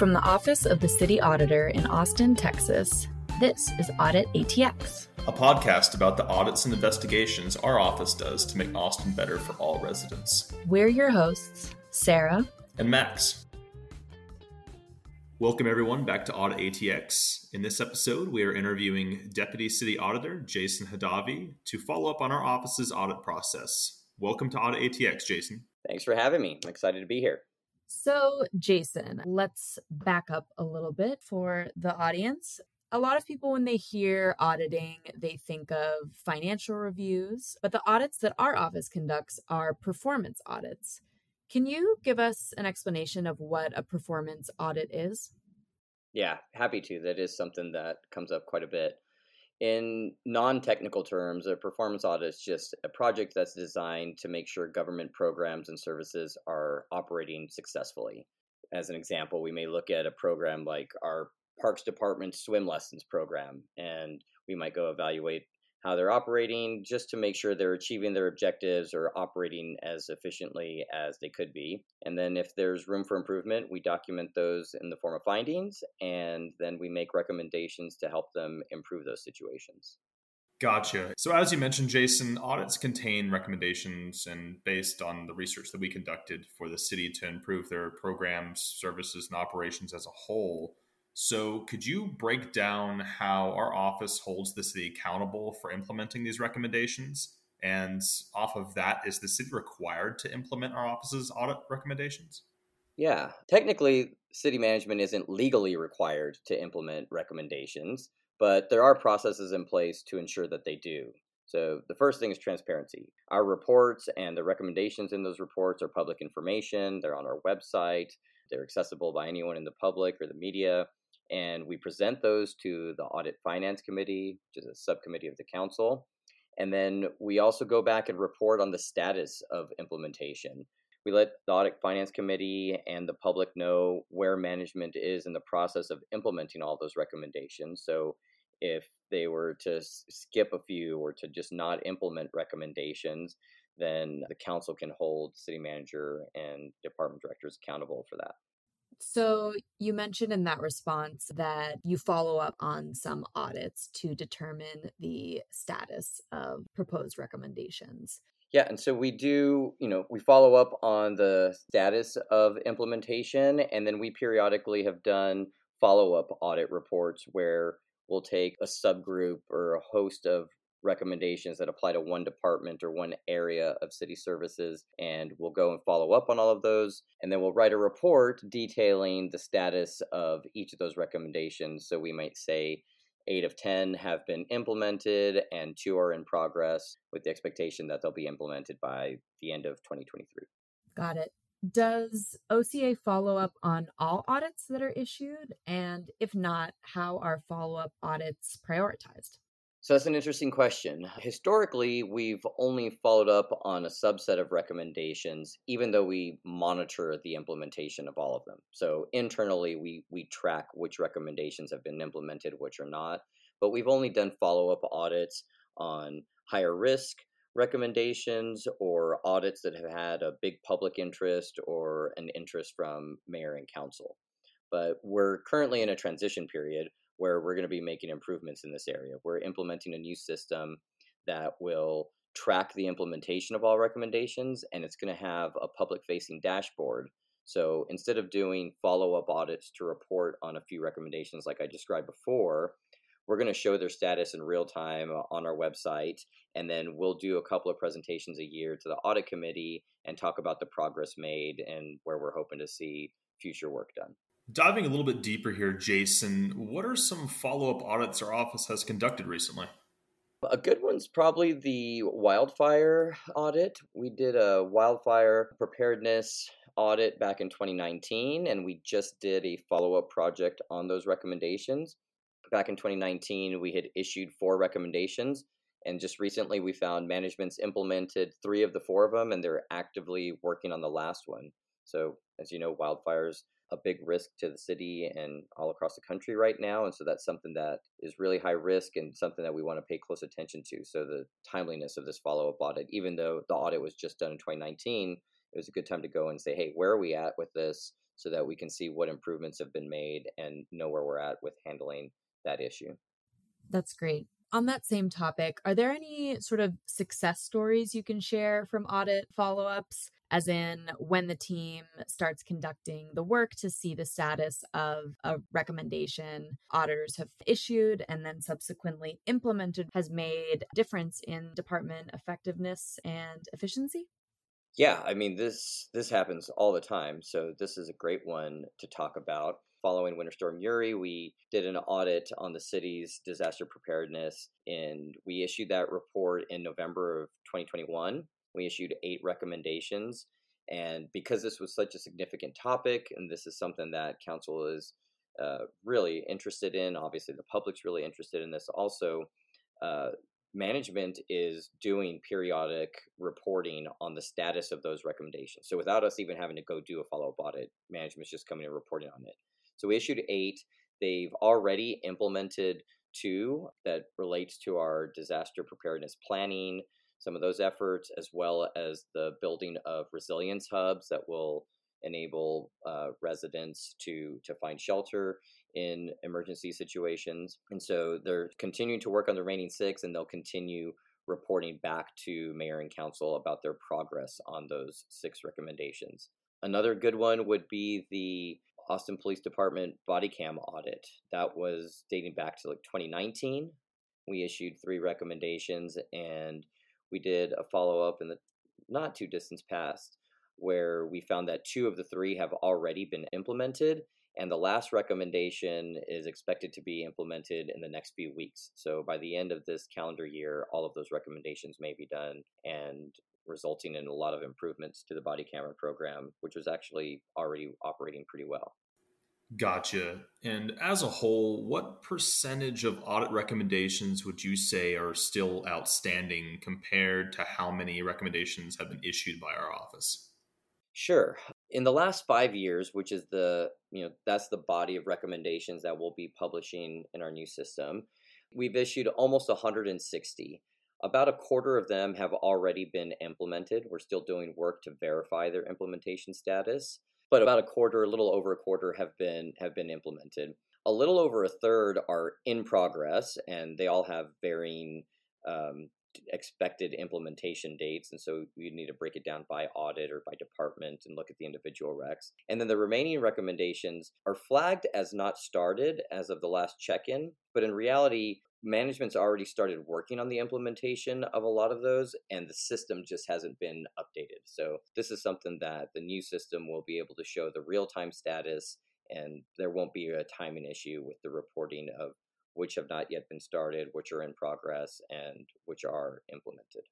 From the office of the City Auditor in Austin, Texas, this is Audit ATX, a podcast about the audits and investigations our office does to make Austin better for all residents. We're your hosts, Sarah and Max. Welcome, everyone, back to Audit ATX. In this episode, we are interviewing Deputy City Auditor Jason Hadavi to follow up on our office's audit process. Welcome to Audit ATX, Jason. Thanks for having me. I'm excited to be here. So, Jason, let's back up a little bit for the audience. A lot of people, when they hear auditing, they think of financial reviews, but the audits that our office conducts are performance audits. Can you give us an explanation of what a performance audit is? Yeah, happy to. That is something that comes up quite a bit. In non technical terms, a performance audit is just a project that's designed to make sure government programs and services are operating successfully. As an example, we may look at a program like our Parks Department swim lessons program, and we might go evaluate how they're operating just to make sure they're achieving their objectives or operating as efficiently as they could be. And then if there's room for improvement, we document those in the form of findings and then we make recommendations to help them improve those situations. Gotcha. So, as you mentioned, Jason, audits contain recommendations and based on the research that we conducted for the city to improve their programs, services, and operations as a whole. So, could you break down how our office holds the city accountable for implementing these recommendations? And off of that, is the city required to implement our office's audit recommendations? Yeah, technically, city management isn't legally required to implement recommendations, but there are processes in place to ensure that they do. So, the first thing is transparency. Our reports and the recommendations in those reports are public information, they're on our website, they're accessible by anyone in the public or the media and we present those to the Audit Finance Committee, which is a subcommittee of the council. And then we also go back and report on the status of implementation. We let the Audit Finance Committee and the public know where management is in the process of implementing all those recommendations. So if they were to skip a few or to just not implement recommendations, then the council can hold city manager and department directors accountable for that. So, you mentioned in that response that you follow up on some audits to determine the status of proposed recommendations. Yeah, and so we do, you know, we follow up on the status of implementation, and then we periodically have done follow up audit reports where we'll take a subgroup or a host of recommendations that apply to one department or one area of city services. And we'll go and follow up on all of those. And then we'll write a report detailing the status of each of those recommendations. So we might say, Eight of 10 have been implemented and two are in progress with the expectation that they'll be implemented by the end of 2023. Got it. Does OCA follow up on all audits that are issued? And if not, how are follow up audits prioritized? So that's an interesting question. Historically, we've only followed up on a subset of recommendations, even though we monitor the implementation of all of them. So internally, we, we track which recommendations have been implemented, which are not. But we've only done follow up audits on higher risk recommendations or audits that have had a big public interest or an interest from mayor and council. But we're currently in a transition period where we're going to be making improvements in this area. We're implementing a new system that will track the implementation of all recommendations and it's going to have a public facing dashboard. So instead of doing follow up audits to report on a few recommendations like I described before, we're going to show their status in real time uh, on our website and then we'll do a couple of presentations a year to the audit committee and talk about the progress made and where we're hoping to see future work done. Diving a little bit deeper here, Jason, what are some follow up audits our office has conducted recently? A good one's probably the wildfire audit. We did a wildfire preparedness audit back in 2019, and we just did a follow up project on those recommendations. Back in 2019, we had issued four recommendations, and just recently we found management's implemented three of the four of them, and they're actively working on the last one. So, as you know, wildfires a big risk to the city and all across the country right now. And so that's something that is really high risk and something that we want to pay close attention to. So the timeliness of this follow up audit, even though the audit was just done in 2019, it was a good time to go and say, hey, where are we at with this? so that we can see what improvements have been made and know where we're at with handling that issue. That's great. On that same topic, are there any sort of success stories you can share from audit follow ups? As in, when the team starts conducting the work to see the status of a recommendation auditors have issued and then subsequently implemented has made a difference in department effectiveness and efficiency? Yeah, I mean this this happens all the time. So this is a great one to talk about following Winter Storm Uri, we did an audit on the city's disaster preparedness, and we issued that report in November of 2021. We issued eight recommendations. And because this was such a significant topic, and this is something that council is uh, really interested in, obviously the public's really interested in this also. Uh, management is doing periodic reporting on the status of those recommendations. So without us even having to go do a follow up audit, management's just coming and reporting on it. So we issued eight. They've already implemented two that relates to our disaster preparedness planning, some of those efforts, as well as the building of resilience hubs that will enable uh, residents to to find shelter in emergency situations. And so they're continuing to work on the remaining six, and they'll continue reporting back to mayor and council about their progress on those six recommendations. Another good one would be the Austin Police Department body cam audit. That was dating back to like 2019. We issued three recommendations and we did a follow up in the not too distant past where we found that two of the three have already been implemented and the last recommendation is expected to be implemented in the next few weeks. So by the end of this calendar year, all of those recommendations may be done and resulting in a lot of improvements to the body camera program, which was actually already operating pretty well. Gotcha. And as a whole, what percentage of audit recommendations would you say are still outstanding compared to how many recommendations have been issued by our office? Sure. In the last five years, which is the, you know, that's the body of recommendations that we'll be publishing in our new system, we've issued almost 160. About a quarter of them have already been implemented. We're still doing work to verify their implementation status, but about a quarter, a little over a quarter, have been have been implemented. A little over a third are in progress, and they all have varying um, expected implementation dates. And so you need to break it down by audit or by department and look at the individual recs. And then the remaining recommendations are flagged as not started as of the last check in. But in reality, management's already started working on the implementation of a lot of those and the system just hasn't been updated. So this is something that the new system will be able to show the real-time status and there won't be a timing issue with the reporting of which have not yet been started which are in progress and which are implemented.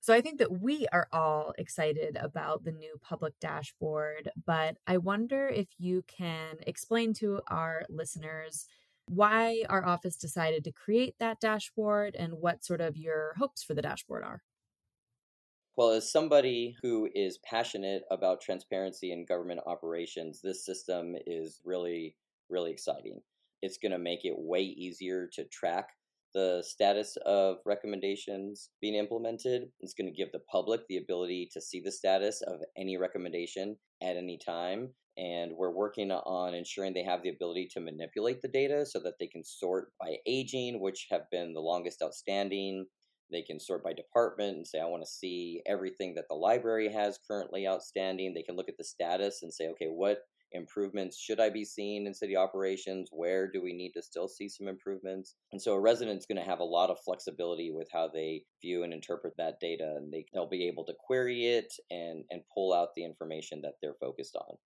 So I think that we are all excited about the new public dashboard, but I wonder if you can explain to our listeners why our office decided to create that dashboard and what sort of your hopes for the dashboard are. Well, as somebody who is passionate about transparency in government operations, this system is really, really exciting. It's going to make it way easier to track the status of recommendations being implemented. It's going to give the public the ability to see the status of any recommendation at any time and we're working on ensuring they have the ability to manipulate the data so that they can sort by aging, which have been the longest outstanding. They can sort by department and say, I want to see everything that the library has currently outstanding. They can look at the status and say, okay, what improvements should I be seeing in city operations? Where do we need to still see some improvements? And so a resident's going to have a lot of flexibility with how they view and interpret that data, and they, they'll be able to query it and, and pull out the information that they're focused on.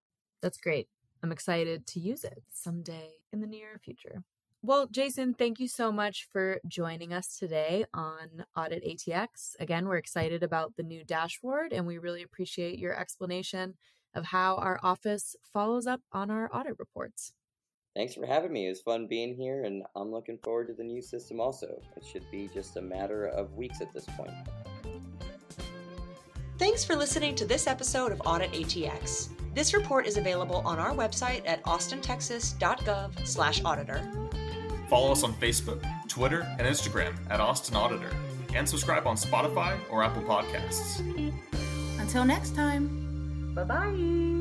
That's great. I'm excited to use it someday in the near future. Well, Jason, thank you so much for joining us today on Audit ATX. Again, we're excited about the new dashboard and we really appreciate your explanation of how our office follows up on our audit reports. Thanks for having me. It was fun being here, and I'm looking forward to the new system also. It should be just a matter of weeks at this point. Thanks for listening to this episode of Audit ATX. This report is available on our website at austintexas.gov/auditor. Follow us on Facebook, Twitter, and Instagram at Austin Auditor, and subscribe on Spotify or Apple Podcasts. Until next time. Bye bye.